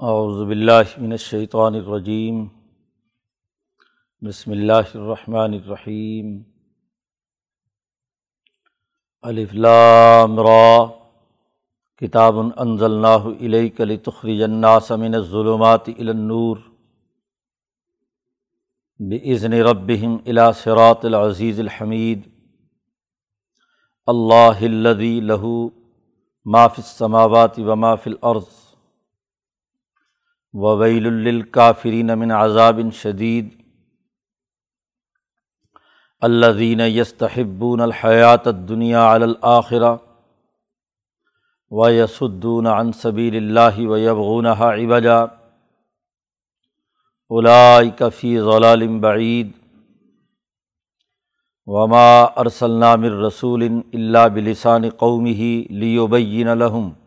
اعوذ باللہ من الشیطان الرجیم بسم اللہ الرحمن الرحیم الف لام را کتاب انزلناہ الیک لتخرج الناس من الظلمات الى النور باذن ربهم الى صراط العزیز الحمید اللہ الذی له ما فی السماوات وما فی الارض وویل للکافرین من عذاب شدید الذین یستحبون الحیات الدنیا علی الآخرہ و یسدون عن سبیل اللہ و یبغونها عوجا اولئک فی ضلال بعید وما ارسلنا من رسول الا بلسان قومه لیبین لهم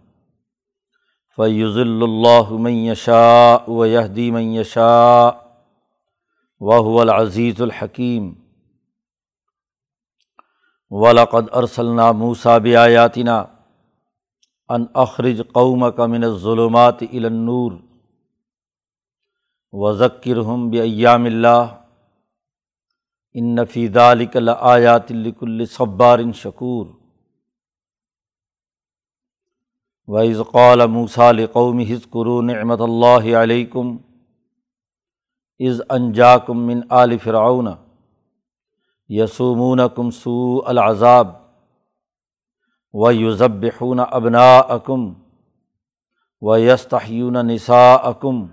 فیض اللہ میشا و یہدی میشا وهو العزیز الحکیم ولقد ارسلنا موسا بیاتنا ان اخرج قومک من الظلمات الى النور وذکرهم بایام اللہ ان فی ذلک لآیات لکل صبار شکور وعز قال موسال قوم ہز قرون نعمت اللہ علیکم از انجا کم من عال فرعون یسومون کم سو العذاب و یوزبحون ابنا اکم و یستحیون نسا اکم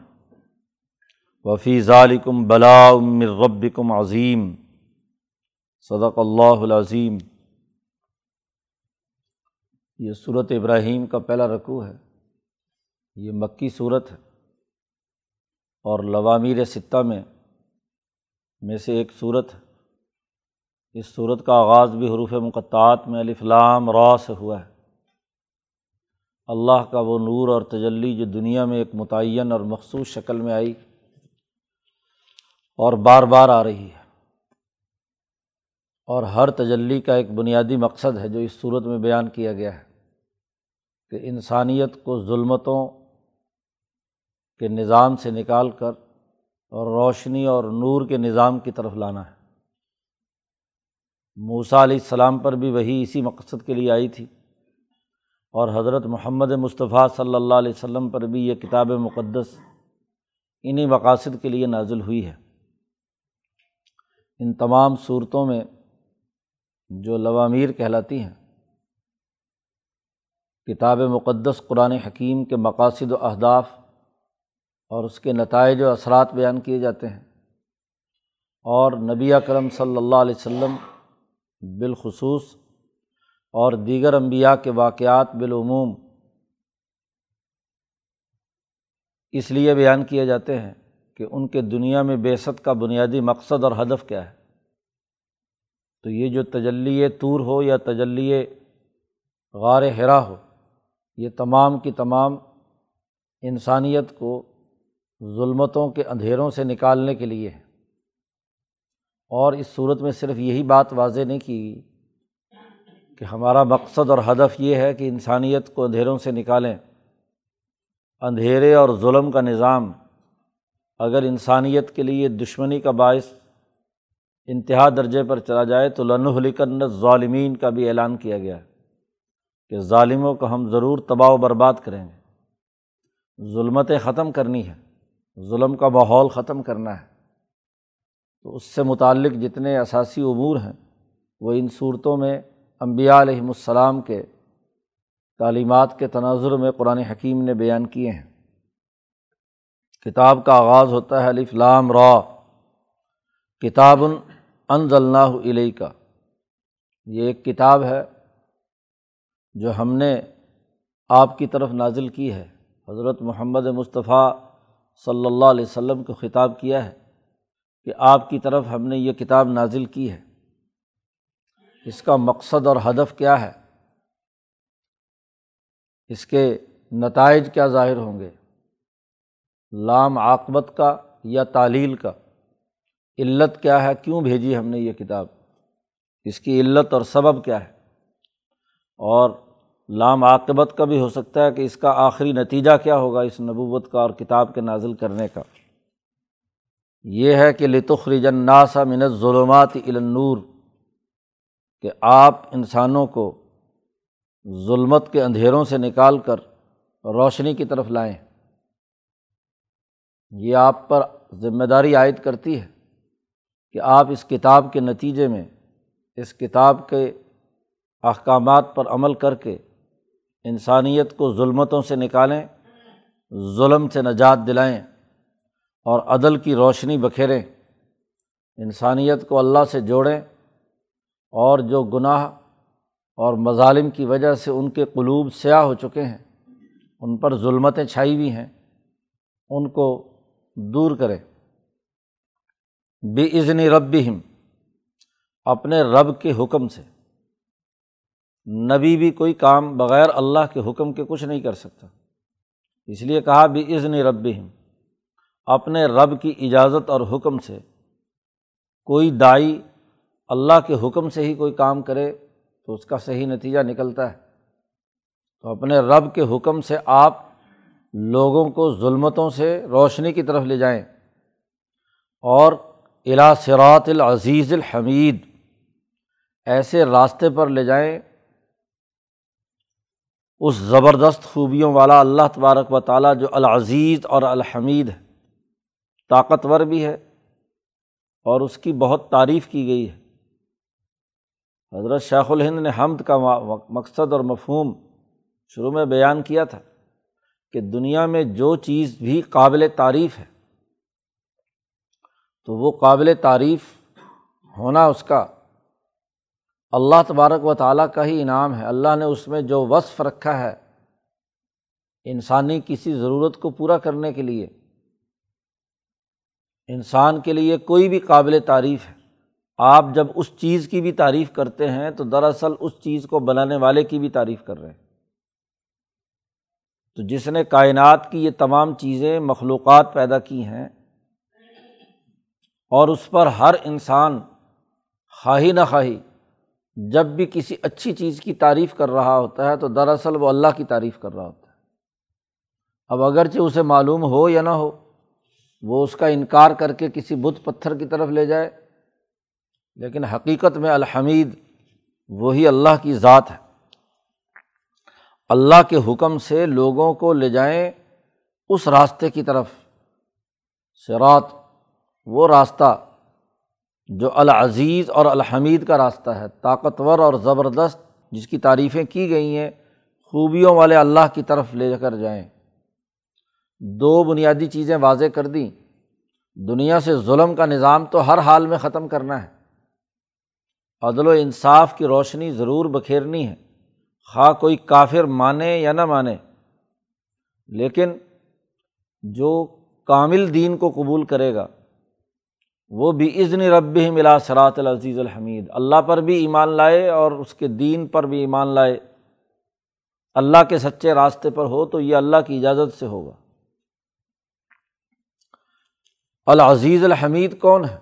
و ذالکم بلا من ربکم عظیم صدق اللہ العظیم یہ صورت ابراہیم کا پہلا رقوع ہے۔ یہ مکی صورت ہے۔ اور لوامیر سطح میں میں سے ایک صورت ہے۔ اس صورت کا آغاز بھی حروف مقطعات میں الفلام را سے ہوا ہے۔ اللہ کا وہ نور اور تجلی جو دنیا میں ایک متعین اور مخصوص شکل میں آئی اور بار بار آ رہی ہے۔ اور ہر تجلی کا ایک بنیادی مقصد ہے جو اس صورت میں بیان کیا گیا ہے۔ کہ انسانیت کو ظلمتوں کے نظام سے نکال کر اور روشنی اور نور کے نظام کی طرف لانا ہے۔ موسا علیہ السلام پر بھی وہی اسی مقصد کے لیے آئی تھی۔ اور حضرت محمد مصطفیٰ صلی اللہ علیہ وسلم پر بھی یہ کتاب مقدس انہیں مقاصد کے لیے نازل ہوئی ہے۔ ان تمام صورتوں میں جو لوامیر کہلاتی ہیں کتاب مقدس قرآن حکیم کے مقاصد و اہداف اور اس کے نتائج و اثرات بیان کیے جاتے ہیں اور نبی اکرم صلی اللہ علیہ وسلم بالخصوص اور دیگر انبیاء کے واقعات بالعموم اس لیے بیان کیے جاتے ہیں کہ ان کے دنیا میں بیست کا بنیادی مقصد اور ہدف کیا ہے۔ تو یہ جو تجلی طور ہو یا تجلی غار ہرا ہو یہ تمام کی تمام انسانیت کو ظلمتوں کے اندھیروں سے نکالنے کے لیے ہے۔ اور اس صورت میں صرف یہی بات واضح نہیں کی کہ ہمارا مقصد اور ہدف یہ ہے کہ انسانیت کو اندھیروں سے نکالیں۔ اندھیرے اور ظلم کا نظام اگر انسانیت کے لیے دشمنی کا باعث انتہا درجے پر چلا جائے تو لنحلکن ظالمین کا بھی اعلان کیا گیا۔ ہے کہ ظالموں کو ہم ضرور تباہ و برباد کریں گے۔ ظلمتیں ختم کرنی ہے۔ ظلم کا ماحول ختم کرنا ہے۔ تو اس سے متعلق جتنے اثاثی امور ہیں، وہ ان صورتوں میں امبیا علیہم السلام کے تعلیمات کے تناظر میں قرآن حکیم نے بیان کیے ہیں۔ کتاب کا آغاز ہوتا ہے علی فلام را۔ کتاب انض اللہ علیہ کا یہ ایک کتاب ہے۔ جو ہم نے آپ کی طرف نازل کی ہے۔ حضرت محمد مصطفیٰ صلی اللہ علیہ وسلم کو خطاب کیا ہے کہ آپ کی طرف ہم نے یہ کتاب نازل کی ہے۔ اس کا مقصد اور ہدف کیا ہے؟ اس کے نتائج کیا ظاہر ہوں گے؟ لام عاقبت کا یا تعلیل کا؟ علت کیا ہے؟ کیوں بھیجی ہم نے یہ کتاب؟ اس کی علت اور سبب کیا ہے؟ اور لام عاقبت کا بھی ہو سکتا ہے کہ اس کا آخری نتیجہ کیا ہوگا اس نبوت کا اور کتاب کے نازل کرنے کا۔ یہ ہے کہ لطخری جناسا منت ظلمات النور، کہ آپ انسانوں کو ظلمت کے اندھیروں سے نکال کر روشنی کی طرف لائیں۔ یہ آپ پر ذمہ داری عائد کرتی ہے کہ آپ اس کتاب کے نتیجے میں، اس کتاب کے احکامات پر عمل کر کے انسانیت کو ظلمتوں سے نکالیں، ظلم سے نجات دلائیں اور عدل کی روشنی بکھیریں۔ انسانیت کو اللہ سے جوڑیں اور جو گناہ اور مظالم کی وجہ سے ان کے قلوب سیاہ ہو چکے ہیں، ان پر ظلمتیں چھائی ہوئی ہیں، ان کو دور کریں۔ بے عزنی رب ہم اپنے رب کے حکم سے۔ نبی بھی کوئی کام بغیر اللہ کے حکم کے کچھ نہیں کر سکتا۔ اس لیے کہا بھی عزن رب ہم اپنے رب کی اجازت اور حکم سے۔ کوئی دائی اللہ کے حکم سے ہی کوئی کام کرے تو اس کا صحیح نتیجہ نکلتا ہے۔ تو اپنے رب کے حکم سے آپ لوگوں کو ظلمتوں سے روشنی کی طرف لے جائیں۔ اور الا سرات العزیز الحمید، ایسے راستے پر لے جائیں اس زبردست خوبیوں والا اللہ تبارک و تعالیٰ جو العزیز اور الحمید ہے، طاقتور بھی ہے اور اس کی بہت تعریف کی گئی ہے۔ حضرت شیخ الہند نے حمد کا مقصد اور مفہوم شروع میں بیان کیا تھا کہ دنیا میں جو چیز بھی قابل تعریف ہے، تو وہ قابل تعریف ہونا اس کا اللہ تبارک و تعالیٰ کا ہی انعام ہے۔ اللہ نے اس میں جو وصف رکھا ہے، انسانی کسی ضرورت کو پورا کرنے کے لیے، انسان کے لیے کوئی بھی قابل تعریف ہے۔ آپ جب اس چیز کی بھی تعریف کرتے ہیں تو دراصل اس چیز کو بنانے والے کی بھی تعریف کر رہے ہیں۔ تو جس نے کائنات کی یہ تمام چیزیں مخلوقات پیدا کی ہیں، اور اس پر ہر انسان خواہی نہ خواہی جب بھی کسی اچھی چیز کی تعریف کر رہا ہوتا ہے تو دراصل وہ اللہ کی تعریف کر رہا ہوتا ہے۔ اب اگرچہ اسے معلوم ہو یا نہ ہو، وہ اس کا انکار کر کے کسی بت پتھر کی طرف لے جائے، لیکن حقیقت میں الحمید وہی اللہ کی ذات ہے۔ اللہ کے حکم سے لوگوں کو لے جائیں اس راستے کی طرف۔ سرات وہ راستہ جو العزیز اور الحمید کا راستہ ہے، طاقتور اور زبردست جس کی تعریفیں کی گئی ہیں، خوبیوں والے اللہ کی طرف لے کر جائیں۔ دو بنیادی چیزیں واضح کر دیں۔ دنیا سے ظلم کا نظام تو ہر حال میں ختم کرنا ہے۔ عدل و انصاف کی روشنی ضرور بکھیرنی ہے۔ خواہ کوئی کافر مانے یا نہ مانے۔ لیکن جو کامل دین کو قبول کرے گا وہ بھی عزن رب ملا سرات العزیز الحمید۔ اللہ پر بھی ایمان لائے اور اس کے دین پر بھی ایمان لائے۔ اللہ کے سچے راستے پر ہو تو یہ اللہ کی اجازت سے ہوگا۔ العزیز الحمید کون ہے؟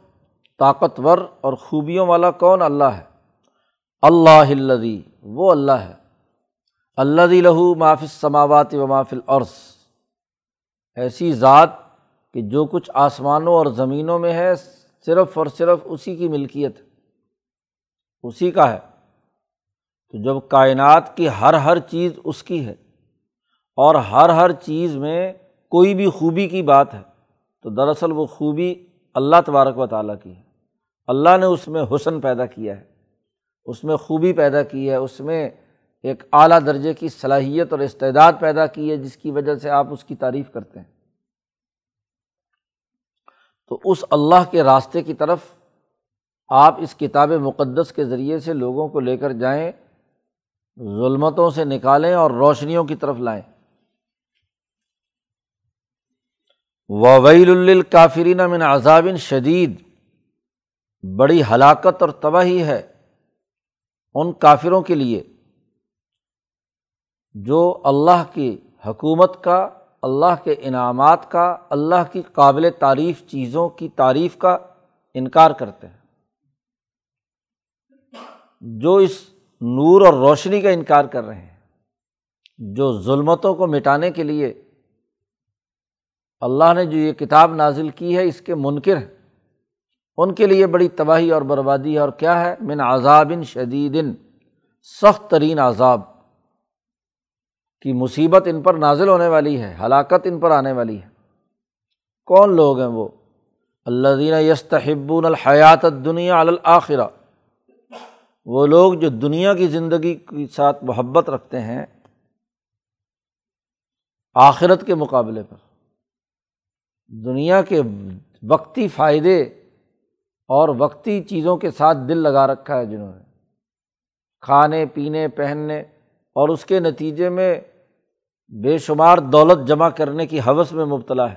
طاقتور اور خوبیوں والا کون اللہ ہے؟ اللہ الدی وہ اللہ ہے۔ اللہ لہو مافِ سماوات و مافل عرض ایسی ذات کہ جو کچھ آسمانوں اور زمینوں میں ہے صرف اور صرف اسی کی ملکیت اسی کا ہے۔ تو جب کائنات کی ہر ہر چیز اس کی ہے اور ہر ہر چیز میں کوئی بھی خوبی کی بات ہے، تو دراصل وہ خوبی اللہ تبارک و تعالیٰ کی ہے۔ اللہ نے اس میں حسن پیدا کیا ہے، اس میں خوبی پیدا کی ہے، اس میں ایک اعلیٰ درجے کی صلاحیت اور استعداد پیدا کی ہے، جس کی وجہ سے آپ اس کی تعریف کرتے ہیں۔ تو اس اللہ کے راستے کی طرف آپ اس کتاب مقدس کے ذریعے سے لوگوں کو لے کر جائیں، ظلمتوں سے نکالیں اور روشنیوں کی طرف لائیں۔ وویل الکافرین من عذاب شدید بڑی ہلاکت اور تباہی ہے ان کافروں کے لیے جو اللہ کی حکومت کا اللہ کے انعامات کا، اللہ کی قابل تعریف چیزوں کی تعریف کا انکار کرتے ہیں۔ جو اس نور اور روشنی کا انکار کر رہے ہیں، جو ظلمتوں کو مٹانے کے لیے اللہ نے جو یہ کتاب نازل کی ہے، اس کے منکر ہیں۔ ان کے لیے بڑی تباہی اور بربادی ہے۔ اور کیا ہے؟ من عذاب شدید، سخت ترین عذاب۔ کی مصیبت ان پر نازل ہونے والی ہے، ہلاکت ان پر آنے والی ہے۔ کون لوگ ہیں وہ؟ اللہ دینہ یستحبون الحیات دنیا الآخرہ وہ لوگ جو دنیا کی زندگی کے ساتھ محبت رکھتے ہیں، آخرت کے مقابلے پر۔ دنیا کے وقتی فائدے اور وقتی چیزوں کے ساتھ دل لگا رکھا ہے جنہوں نے۔ کھانے، پینے، پہننے اور اس کے نتیجے میں بے شمار دولت جمع کرنے کی حوث میں مبتلا ہے۔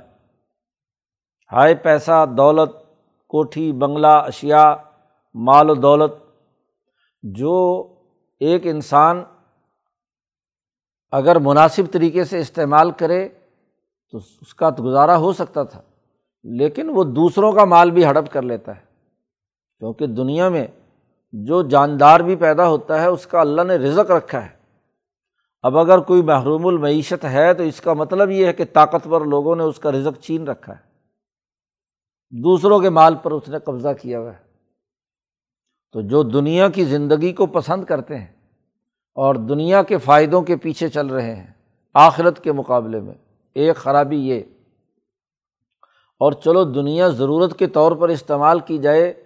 ہائے پیسہ، دولت، کوٹھی، بنگلہ اشیا مال و دولت، جو ایک انسان اگر مناسب طریقے سے استعمال کرے تو اس کا گزارا ہو سکتا تھا، لیکن وہ دوسروں کا مال بھی ہڑپ کر لیتا ہے۔ کیونکہ دنیا میں جو جاندار بھی پیدا ہوتا ہے، اس کا اللہ نے رزق رکھا ہے۔ اب اگر کوئی محروم المعیشت ہے تو اس کا مطلب یہ ہے کہ طاقتور لوگوں نے اس کا رزق چھین رکھا ہے۔ دوسروں کے مال پر اس نے قبضہ کیا ہوا ہے۔ تو جو دنیا کی زندگی کو پسند کرتے ہیں اور دنیا کے فائدوں کے پیچھے چل رہے ہیں، آخرت کے مقابلے میں، ایک خرابی یہ۔ اور چلو دنیا ضرورت کے طور پر استعمال کی جائے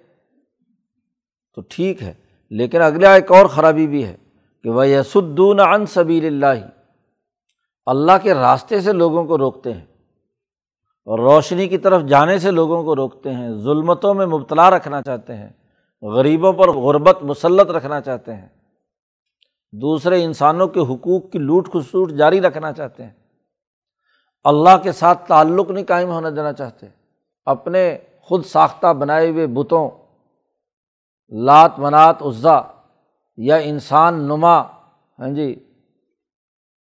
تو ٹھیک ہے، لیکن اگلا ایک اور خرابی بھی ہے۔ کہ وہ یسدون ان سبیل اللہ اللہ کے راستے سے لوگوں کو روکتے ہیں اور روشنی کی طرف جانے سے لوگوں کو روکتے ہیں، ظلمتوں میں مبتلا رکھنا چاہتے ہیں، غریبوں پر غربت مسلط رکھنا چاہتے ہیں، دوسرے انسانوں کے حقوق کی لوٹ خسوٹ جاری رکھنا چاہتے ہیں۔ اللہ کے ساتھ تعلق نہیں قائم ہونا دینا چاہتے۔ اپنے خود ساختہ بنائے ہوئے بتوں، لات منات، عزا یا انسان نما ہاں جی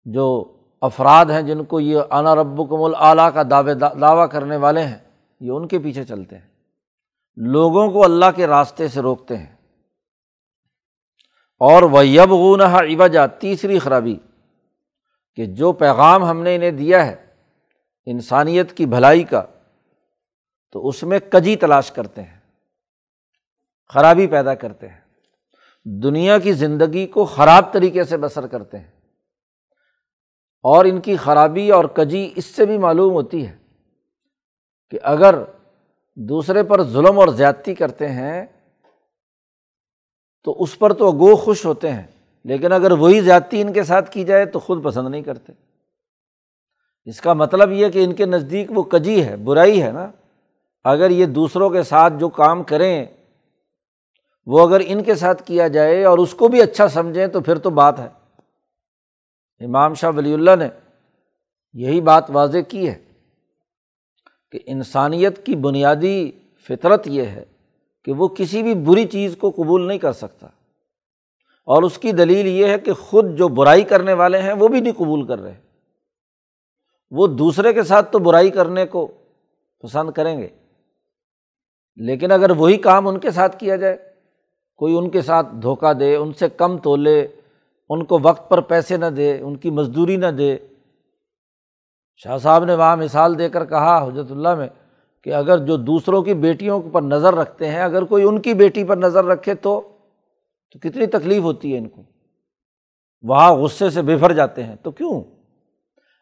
جو افراد ہیں جن کو یہ انا رب کم العلیٰ کا دعوے دعویٰ کرنے والے ہیں، یہ ان کے پیچھے چلتے ہیں۔ لوگوں کو اللہ کے راستے سے روکتے ہیں۔ اور وہ یب غونہ تیسری خرابی، کہ جو پیغام ہم نے انہیں دیا ہے انسانیت کی بھلائی کا، تو اس میں کجی تلاش کرتے ہیں، خرابی پیدا کرتے ہیں۔ دنیا کی زندگی کو خراب طریقے سے بسر کرتے ہیں۔ اور ان کی خرابی اور کجی اس سے بھی معلوم ہوتی ہے کہ اگر دوسرے پر ظلم اور زیادتی کرتے ہیں تو اس پر تو گو خوش ہوتے ہیں، لیکن اگر وہی زیادتی ان کے ساتھ کی جائے تو خود پسند نہیں کرتے۔ اس کا مطلب یہ کہ ان کے نزدیک وہ کجی ہے، برائی ہے نا۔ اگر یہ دوسروں کے ساتھ جو کام کریں وہ اگر ان کے ساتھ کیا جائے اور اس کو بھی اچھا سمجھیں تو پھر تو بات ہے۔ امام شاہ ولی اللہ نے یہی بات واضح کی ہے کہ انسانیت کی بنیادی فطرت یہ ہے کہ وہ کسی بھی بری چیز کو قبول نہیں کر سکتا۔ اور اس کی دلیل یہ ہے کہ خود جو برائی کرنے والے ہیں وہ بھی نہیں قبول کر رہے۔ وہ دوسرے کے ساتھ تو برائی کرنے کو پسند کریں گے، لیکن اگر وہی کام ان کے ساتھ کیا جائے کوئی ان کے ساتھ دھوکہ دے، ان سے کم تولے، ان کو وقت پر پیسے نہ دے، ان کی مزدوری نہ دے۔ شاہ صاحب نے وہاں مثال دے کر کہا حجرت اللہ میں کہ اگر جو دوسروں کی بیٹیوں پر نظر رکھتے ہیں، اگر کوئی ان کی بیٹی پر نظر رکھے تو تو کتنی تکلیف ہوتی ہے ان کو۔ وہاں غصے سے بفر جاتے ہیں۔ تو کیوں؟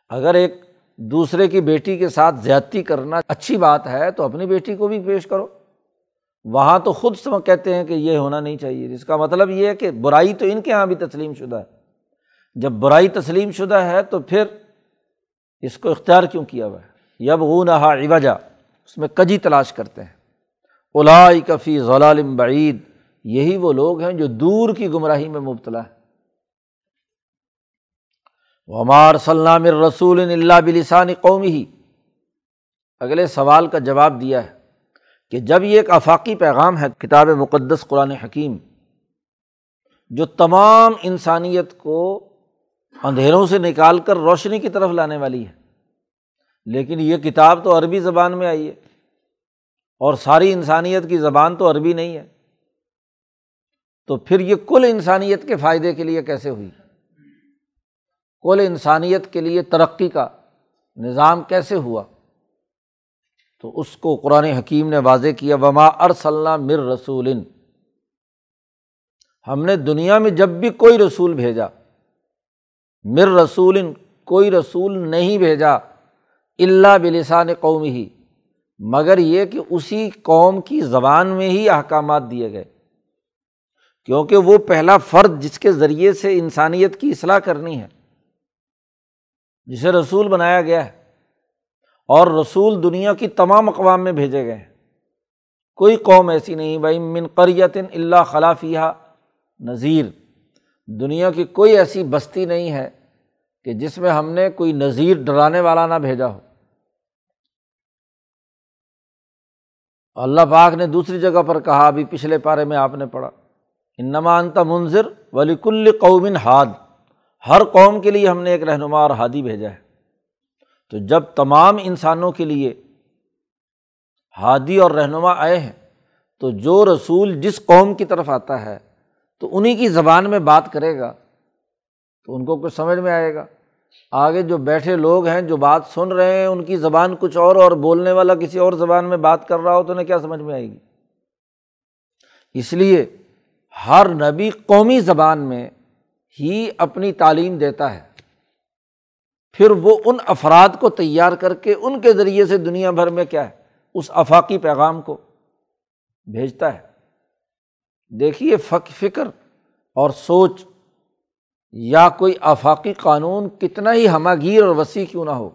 اگر ایک دوسرے کی بیٹی کے ساتھ زیادتی کرنا اچھی بات ہے، تو اپنی بیٹی کو بھی پیش کرو۔ وہاں تو خود سم کہتے ہیں کہ یہ ہونا نہیں چاہیے۔ اس کا مطلب یہ ہے کہ برائی تو ان کے یہاں بھی تسلیم شدہ ہے۔ جب برائی تسلیم شدہ ہے تو پھر اس کو اختیار کیوں کیا ہوا ہے؟ یب غونہ عوجا، اس میں کجی تلاش کرتے ہیں۔ اولائی کفی ضلالم بعید، یہی وہ لوگ ہیں جو دور کی گمراہی میں مبتلا ہے ہمار سلام رسول اللہ بلسان قومی ہی اگلے سوال کا جواب دیا ہے۔ کہ جب یہ ایک آفاقی پیغام ہے، کتاب مقدس قرآن حکیم، جو تمام انسانیت کو اندھیروں سے نکال کر روشنی کی طرف لانے والی ہے۔ لیکن یہ کتاب تو عربی زبان میں آئی ہے، اور ساری انسانیت کی زبان تو عربی نہیں ہے۔ تو پھر یہ کل انسانیت کے فائدے کے لیے کیسے ہوئی؟ کل انسانیت کے لیے ترقی کا نظام کیسے ہوا؟ تو اس کو قرآن حکیم نے واضح کیا، وما ارسلّہ مر رسول۔ ہم نے دنیا میں جب بھی کوئی رسول بھیجا مر رسول، کوئی رسول نہیں بھیجا اللہ بلسان قوم ہی مگر یہ کہ اسی قوم کی زبان میں ہی احکامات دیے گئے۔ کیونکہ وہ پہلا فرد جس کے ذریعے سے انسانیت کی اصلاح کرنی ہے، جسے رسول بنایا گیا ہے۔ اور رسول دنیا کی تمام اقوام میں بھیجے گئے ہیں۔ کوئی قوم ایسی نہیں، بھائی، من قریتن اللہ خلافیہ نذیر، دنیا کی کوئی ایسی بستی نہیں ہے کہ جس میں ہم نے کوئی نذیر ڈرانے والا نہ بھیجا ہو۔ اللہ پاک نے دوسری جگہ پر کہا، ابھی پچھلے پارے میں آپ نے پڑھا انمانتا منظر ولی کل قومن ہاد ہر قوم کے لیے ہم نے ایک رہنما اور ہادی بھیجا ہے۔ تو جب تمام انسانوں کے لیے ہادی اور رہنما آئے ہیں، تو جو رسول جس قوم کی طرف آتا ہے، تو انہیں کی زبان میں بات کرے گا، تو ان کو کچھ سمجھ میں آئے گا۔ آگے جو بیٹھے لوگ ہیں، جو بات سن رہے ہیں، ان کی زبان کچھ اور اور بولنے والا کسی اور زبان میں بات کر رہا ہو، تو انہیں کیا سمجھ میں آئے گی؟ اس لیے ہر نبی قومی زبان میں ہی اپنی تعلیم دیتا ہے۔ پھر وہ ان افراد کو تیار کر کے ان کے ذریعے سے دنیا بھر میں کیا ہے؟ اس افاقی پیغام کو بھیجتا ہے۔ دیکھیے فکر اور سوچ، یا کوئی آفاقی قانون کتنا ہی ہماگیر اور وسیع کیوں نہ ہو،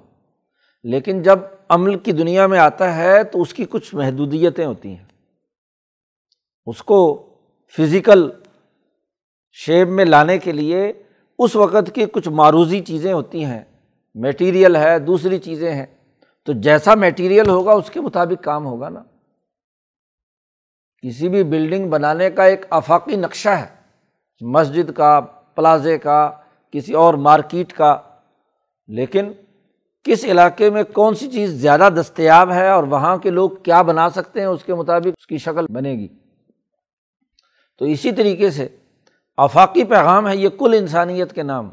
لیکن جب عمل کی دنیا میں آتا ہے تو اس کی کچھ محدودیتیں ہوتی ہیں۔ اس کو فزیکل شیپ میں لانے کے لیے اس وقت کی کچھ معروضی چیزیں ہوتی ہیں۔ میٹیریل ہے، دوسری چیزیں ہیں۔ تو جیسا میٹیریل ہوگا، اس کے مطابق کام ہوگا نا۔ کسی بھی بلڈنگ بنانے کا ایک آفاقی نقشہ ہے۔ مسجد کا، پلازے کا، کسی اور مارکیٹ کا۔ لیکن کس علاقے میں کون سی چیز زیادہ دستیاب ہے اور وہاں کے لوگ کیا بنا سکتے ہیں، اس کے مطابق اس کی شکل بنے گی۔ تو اسی طریقے سے آفاقی پیغام ہے، یہ کل انسانیت کے نام۔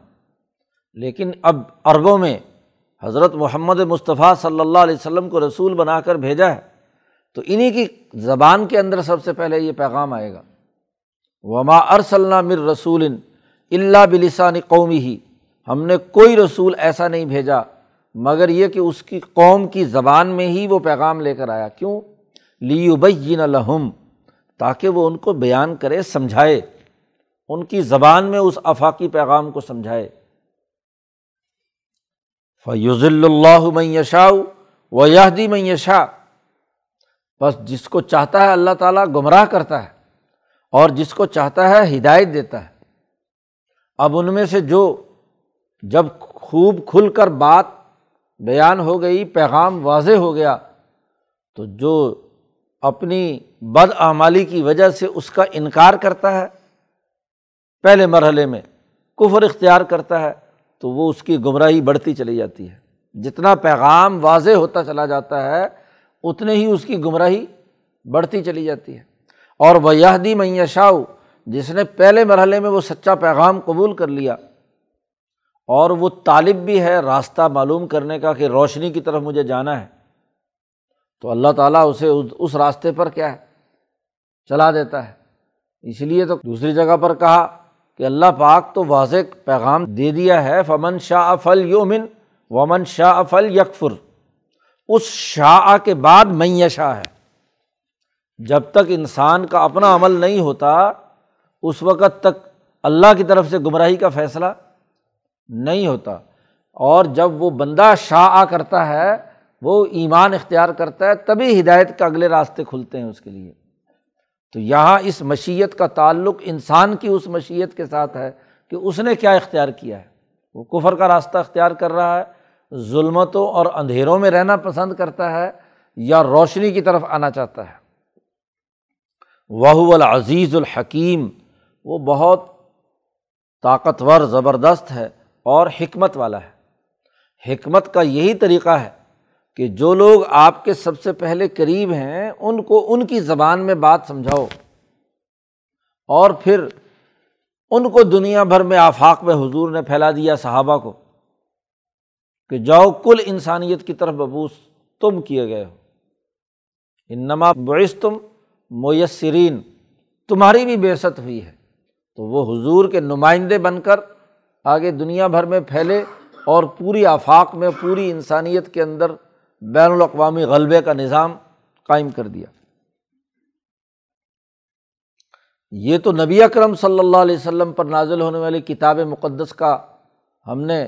لیکن اب عربوں میں حضرت محمد مصطفیٰ صلی اللہ علیہ وسلم کو رسول بنا کر بھیجا ہے، تو انہیں کی زبان کے اندر سب سے پہلے یہ پیغام آئے گا۔ وما ارسلنا مر رسول اللہ بلسان قومی ہی ہم نے کوئی رسول ایسا نہیں بھیجا، مگر یہ کہ اس کی قوم کی زبان میں ہی وہ پیغام لے کر آیا۔ کیوں؟ لی لہم تاکہ وہ ان کو بیان کرے، سمجھائے، ان کی زبان میں اس افاقی پیغام کو سمجھائے۔ فیوز اللہ میشا و یادی میشا بس جس کو چاہتا ہے اللہ تعالیٰ گمراہ کرتا ہے اور جس کو چاہتا ہے ہدایت دیتا ہے۔ اب ان میں سے جو جب خوب کھل کر بات بیان ہو گئی، پیغام واضح ہو گیا، تو جو اپنی بد اعمالی کی وجہ سے اس کا انکار کرتا ہے، پہلے مرحلے میں کفر اختیار کرتا ہے تو وہ اس کی گمراہی بڑھتی چلی جاتی ہے۔ جتنا پیغام واضح ہوتا چلا جاتا ہے، اتنے ہی اس کی گمراہی بڑھتی چلی جاتی ہے۔ اور وہ یہدی معیشاؤ جس نے پہلے مرحلے میں وہ سچا پیغام قبول کر لیا۔ اور وہ طالب بھی ہے، راستہ معلوم کرنے کا کہ روشنی کی طرف مجھے جانا ہے۔ تو اللہ تعالیٰ اسے اس راستے پر کیا ہے؟ چلا دیتا ہے۔ اس لیے تو دوسری جگہ پر کہا کہ اللہ پاک تو واضح پیغام دے دیا ہے، فمن شاہ افل یومن ومن شاہ افل یکفر اس شاہ کے بعد معیشا ہے۔ جب تک انسان کا اپنا عمل نہیں ہوتا، اس وقت تک اللہ کی طرف سے گمراہی کا فیصلہ نہیں ہوتا۔ اور جب وہ بندہ شاہ کرتا ہے، وہ ایمان اختیار کرتا ہے، تبھی ہدایت کے اگلے راستے کھلتے ہیں اس کے لیے۔ تو یہاں اس مشیت کا تعلق انسان کی اس مشیت کے ساتھ ہے کہ اس نے کیا اختیار کیا ہے۔ وہ کفر کا راستہ اختیار کر رہا ہے، ظلمتوں اور اندھیروں میں رہنا پسند کرتا ہے یا روشنی کی طرف آنا چاہتا ہے۔ وہ العزیز الحکیم، وہ بہت طاقتور، زبردست ہے اور حکمت والا ہے۔ حکمت کا یہی طریقہ ہے کہ جو لوگ آپ کے سب سے پہلے قریب ہیں، ان کو ان کی زبان میں بات سمجھاؤ۔ اور پھر ان کو دنیا بھر میں آفاق میں حضور نے پھیلا دیا صحابہ کو کہ جاؤ، کل انسانیت کی طرف ببوس تم کیے گئے ہو۔ انما بعث تم میسرین، تمہاری بھی بےست ہوئی ہے۔ تو وہ حضور کے نمائندے بن کر آگے دنیا بھر میں پھیلے اور پوری آفاق میں، پوری انسانیت کے اندر بین الاقوامی غلبے کا نظام قائم کر دیا۔ یہ تو نبی اکرم صلی اللہ علیہ وسلم پر نازل ہونے والی کتاب مقدس کا ہم نے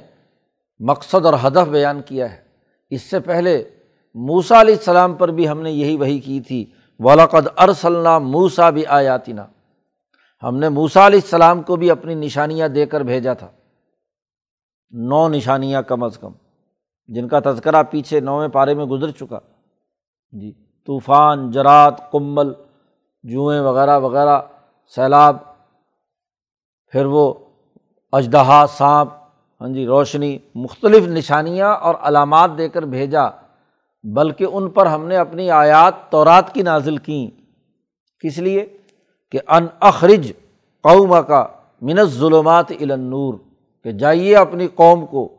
مقصد اور ہدف بیان کیا ہے۔ اس سے پہلے موسا علیہ السلام پر بھی ہم نے یہی وہی کی تھی ولاقد ارسلّہ موسا بھی آیاتینہ ہم نے موسا علیہ السلام کو بھی اپنی نشانیاں دے کر بھیجا تھا۔ نو نشانیاں کم از کم۔ جن کا تذکرہ پیچھے نویں پارے میں گزر چکا۔ جی طوفان، جرات کمبل جوئیں وغیرہ وغیرہ، سیلاب، پھر وہ اجدہا، سانپ ہاں جی روشنی، مختلف نشانیاں اور علامات دے کر بھیجا، بلکہ ان پر ہم نے اپنی آیات تورات کی نازل کیں۔ کس لیے؟ کہ ان اخرج قوم کا منت ظلمات النور، کہ جائیے اپنی قوم کو۔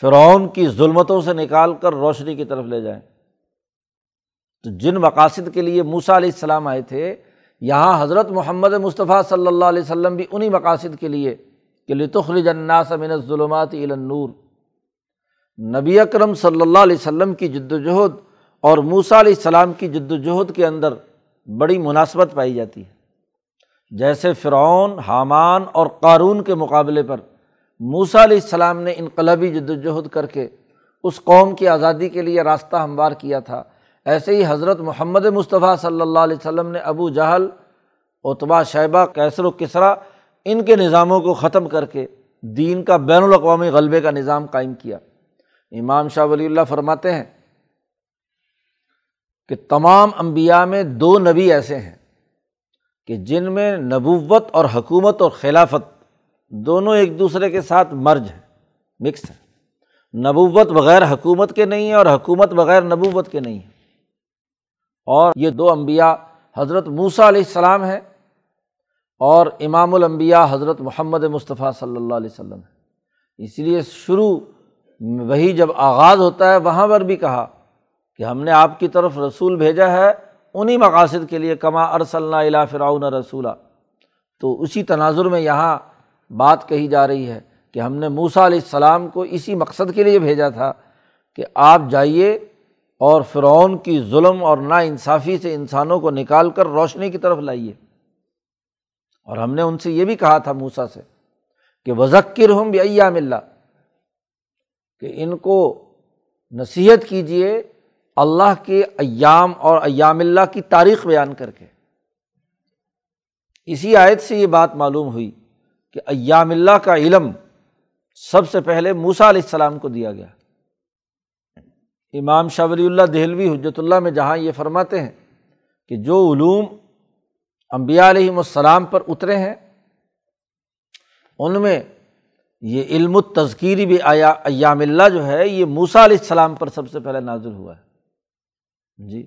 فرعون کی ظلمتوں سے نکال کر روشنی کی طرف لے جائیں۔ تو جن مقاصد کے لیے موسا علیہ السلام آئے تھے، یہاں حضرت محمد مصطفیٰ صلی اللہ علیہ وسلم بھی انہیں مقاصد کے لیے کہ لطخل الناس من الظلمات النور۔ نبی اکرم صلی اللہ علیہ وسلم کی جد وجہد اور موسا علیہ السلام کی جد وجہد کے اندر بڑی مناسبت پائی جاتی ہے۔ جیسے فرعون، حامان اور قارون کے مقابلے پر موسا علیہ السلام نے انقلابی جد وجہد کر کے اس قوم کی آزادی کے لیے راستہ ہموار کیا تھا۔ ایسے ہی حضرت محمد مصطفیٰ صلی اللہ علیہ وسلم نے ابو جہل اتبا شیبہ کیسر و کسرا ان کے نظاموں کو ختم کر کے دین کا بین الاقوامی غلبے کا نظام قائم کیا۔ امام شاہ ولی اللہ فرماتے ہیں کہ تمام انبیاء میں دو نبی ایسے ہیں کہ جن میں نبوت اور حکومت اور خلافت دونوں ایک دوسرے کے ساتھ مرج ہے مکس ہے نبوت بغیر حکومت کے نہیں ہے اور حکومت بغیر نبوت کے نہیں ہے۔ اور یہ دو انبیاء حضرت موسیٰ علیہ السلام ہیں اور امام الانبیاء حضرت محمد مصطفیٰ صلی اللہ علیہ وسلم ہے اس لیے شروع وہی جب آغاز ہوتا ہے، وہاں پر بھی کہا کہ ہم نے آپ کی طرف رسول بھیجا ہے انہیں مقاصد کے لیے کما ارسل الا فراؤن رسولہ تو اسی تناظر میں یہاں بات کہی جا رہی ہے کہ ہم نے موسا علیہ السلام کو اسی مقصد کے لیے بھیجا تھا کہ آپ جائیے اور فرعون کی ظلم اور نا انصافی سے انسانوں کو نکال کر روشنی کی طرف لائیے۔ اور ہم نے ان سے یہ بھی کہا تھا موسا سے کہ وزکر ہوں بھی ایام اللہ کہ ان کو نصیحت کیجیے اللہ کے ایام اور ایام اللہ کی تاریخ بیان کر کے۔ اسی آیت سے یہ بات معلوم ہوئی۔ کہ ایام اللہ کا علم سب سے پہلے موسا علیہ السلام کو دیا گیا۔ امام شاہ ولی اللہ دہلوی حجرت اللہ میں جہاں یہ فرماتے ہیں کہ جو علوم امبیا علیہم السلام پر اترے ہیں، ان میں یہ علم التذکیری بھی آیا، ایام اللہ جو ہے، یہ موسا علیہ السلام پر سب سے پہلے نازل ہوا ہے۔ جی۔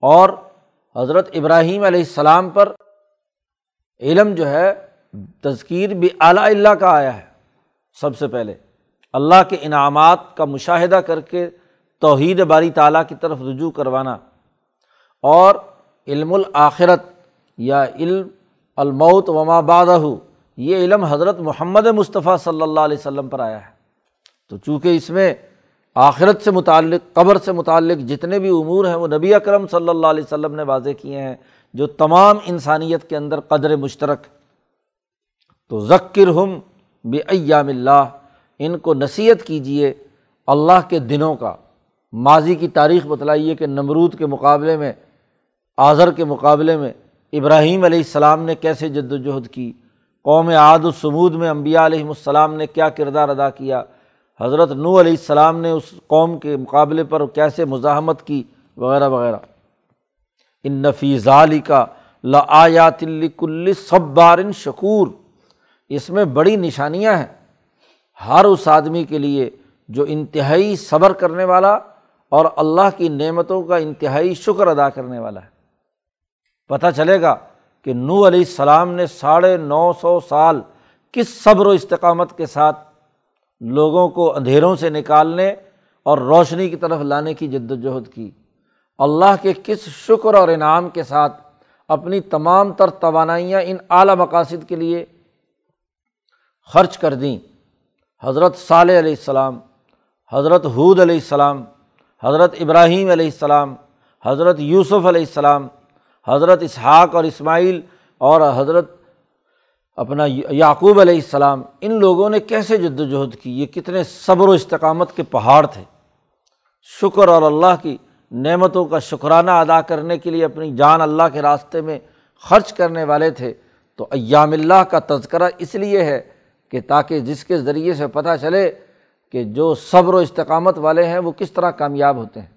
اور حضرت ابراہیم علیہ السلام پر علم جو ہے تذکیر بھی اعلیٰ اللہ کا آیا ہے سب سے پہلے۔ اللہ کے انعامات کا مشاہدہ کر کے توحید باری تعالیٰ کی طرف رجوع کروانا اور علم الآخرت یا علم الموت وما بادہ یہ علم حضرت محمد مصطفیٰ صلی اللہ علیہ وسلم پر آیا ہے۔ تو چونکہ اس میں آخرت سے متعلق، قبر سے متعلق جتنے بھی امور ہیں، وہ نبی اکرم صلی اللہ علیہ وسلم نے واضح کیے ہیں، جو تمام انسانیت کے اندر قدر مشترک تو ذکر ہم بے ایام اللہ، ان کو نصیحت کیجیے اللہ کے دنوں کا۔ ماضی کی تاریخ بتلائیے کہ نمرود کے مقابلے میں، آذر کے مقابلے میں ابراہیم علیہ السلام نے کیسے جد وجہد کی؟ قوم عاد السمود میں امبیا علیہم السلام نے کیا کردار ادا کیا؟ حضرت نو علیہ السلام نے اس قوم کے مقابلے پر کیسے مزاحمت کی؟ وغیرہ وغیرہ۔ ان نفیز علی کا لآیات کل صب بارن شکور۔ اس میں بڑی نشانیاں ہیں۔ ہر اس آدمی کے لیے جو انتہائی صبر کرنے والا اور اللہ کی نعمتوں کا انتہائی شکر ادا کرنے والا ہے۔ پتہ چلے گا کہ نو علیہ السلام نے ساڑھے نو سو سال کس صبر و استقامت کے ساتھ لوگوں کو اندھیروں سے نکالنے اور روشنی کی طرف لانے کی جد وجہد کی۔ اللہ کے کس شکر اور انعام کے ساتھ اپنی تمام تر توانائیاں ان اعلیٰ مقاصد کے لیے خرچ کر دیں۔ حضرت صالح علیہ السلام، حضرت حود علیہ السلام، حضرت ابراہیم علیہ السلام، حضرت یوسف علیہ السلام، حضرت اسحاق اور اسماعیل اور حضرت اپنا یعقوب علیہ السلام، ان لوگوں نے کیسے جد وجہد کی؟ یہ کتنے صبر و استقامت کے پہاڑ تھے۔ شکر اور اللہ کی نعمتوں کا شکرانہ ادا کرنے کے لیے اپنی جان اللہ کے راستے میں خرچ کرنے والے تھے۔ تو ایام اللہ کا تذکرہ اس لیے ہے کہ تاکہ جس کے ذریعے سے پتہ چلے کہ جو صبر و استقامت والے ہیں وہ کس طرح کامیاب ہوتے ہیں۔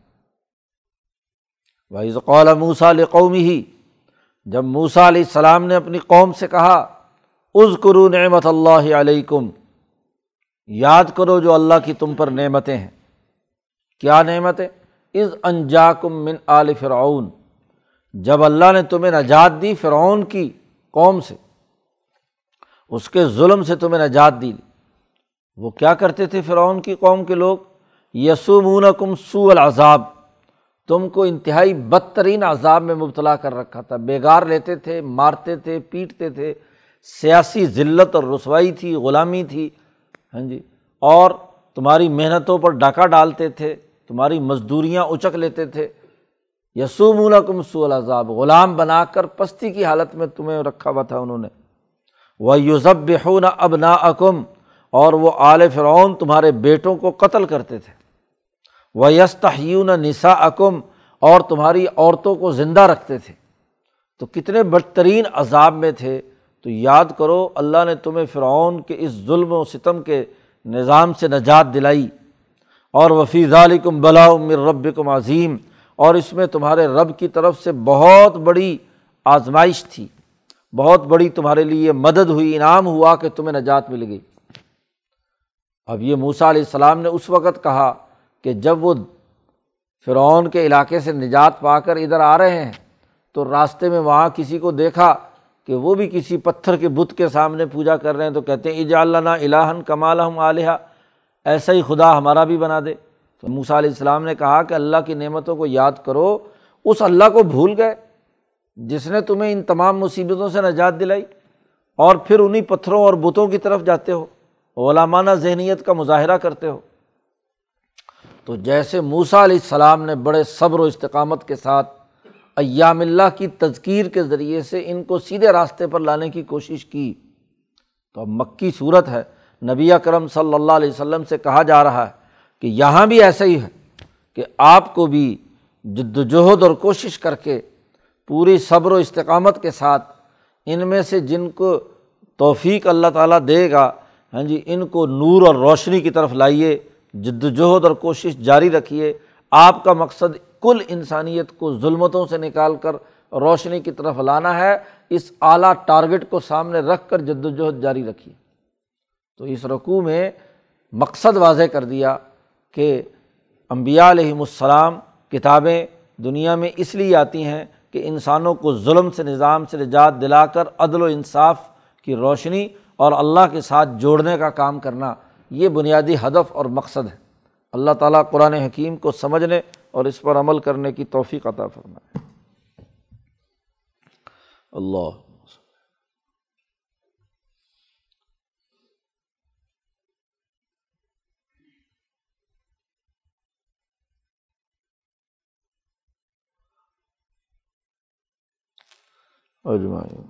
بھائی قول موسا علیہ قومی ہی جب موسا علیہ السلام نے اپنی قوم سے کہا از کرو نعمت اللہ علیکم، یاد کرو جو اللہ کی تم پر نعمتیں ہیں۔ کیا نعمتیں؟ از انجا کم من عال فرعون، جب اللہ نے تمہیں نجات دی فرعون کی قوم سے۔ اس کے ظلم سے تمہیں نجات دی وہ کیا کرتے تھے فرعون کی قوم کے لوگ؟ یسومون کم سو العذاب۔ تم کو انتہائی بدترین عذاب میں مبتلا کر رکھا تھا۔ بیگار لیتے تھے، مارتے تھے، پیٹتے تھے۔ سیاسی ذلت اور رسوائی تھی، غلامی تھی۔ ہاں جی۔ اور تمہاری محنتوں پر ڈاکہ ڈالتے تھے، تمہاری مزدوریاں اچک لیتے تھے۔ یسوم کم سو العذاب۔ غلام بنا کر پستی کی حالت میں تمہیں رکھا ہوا تھا انہوں نے۔ وہ یوزب ہو نہ اب اکم اور وہ آل فرعون تمہارے بیٹوں کو قتل کرتے تھے۔ وہ یستیون نسا اکم اور تمہاری عورتوں کو زندہ رکھتے تھے۔ تو کتنے بدترین عذاب میں تھے۔ تو یاد کرو، اللہ نے تمہیں فرعون کے اس ظلم و ستم کے نظام سے نجات دلائی۔ اور وفیظ علیکم بلا عمر رب عظیم اور اس میں تمہارے رب کی طرف سے بہت بڑی آزمائش تھی۔ بہت بڑی تمہارے لیے مدد ہوئی، انعام ہوا کہ تمہیں نجات مل گئی۔ اب یہ موسا علیہ السلام نے اس وقت کہا کہ جب وہ فرعون کے علاقے سے نجات پا کر ادھر آ رہے ہیں، تو راستے میں وہاں کسی کو دیکھا کہ وہ بھی کسی پتھر کے بت کے سامنے پوجا کر رہے ہیں، تو کہتے ہیں اجا اللہ الہن کمال ہم علیہ ایسا ہی خدا ہمارا بھی بنا دے۔ تو موسا علیہ السلام نے کہا کہ اللہ کی نعمتوں کو یاد کرو، اس اللہ کو بھول گئے۔ جس نے تمہیں ان تمام مصیبتوں سے نجات دلائی اور پھر انہیں پتھروں اور بتوں کی طرف جاتے ہو علامانہ ذہنیت کا مظاہرہ کرتے ہو۔ تو جیسے موسا علیہ السلام نے بڑے صبر و استقامت کے ساتھ ایام اللہ کی تذکیر کے ذریعے سے ان کو سیدھے راستے پر لانے کی کوشش کی، تو اب مکی صورت ہے۔ نبی کرم صلی اللہ علیہ وسلم سے کہا جا رہا ہے کہ یہاں بھی ایسا ہی ہے کہ آپ کو بھی جد وجہد اور کوشش کر کے پوری صبر و استقامت کے ساتھ ان میں سے جن کو توفیق اللہ تعالیٰ دے گا ہاں جی ان کو نور اور روشنی کی طرف لائیے، جد وجہد اور کوشش جاری رکھیے۔ آپ کا مقصد کل انسانیت کو ظلمتوں سے نکال کر روشنی کی طرف لانا ہے، اس اعلیٰ ٹارگیٹ کو سامنے رکھ کر جد وجہد جاری رکھیے۔ تو اس رقوع میں مقصد واضح کر دیا کہ امبیا علیہم السلام کتابیں دنیا میں اس لیے آتی ہیں کہ انسانوں کو ظلم سے، نظام سے نجات دلا کر عدل و انصاف کی روشنی اور اللہ کے ساتھ جوڑنے کا کام کرنا، یہ بنیادی ہدف اور مقصد ہے۔ اللہ تعالیٰ قرآن حکیم کو سمجھنے اور اس پر عمل کرنے کی توفیق عطا فرمائے۔ اللہ اجمائن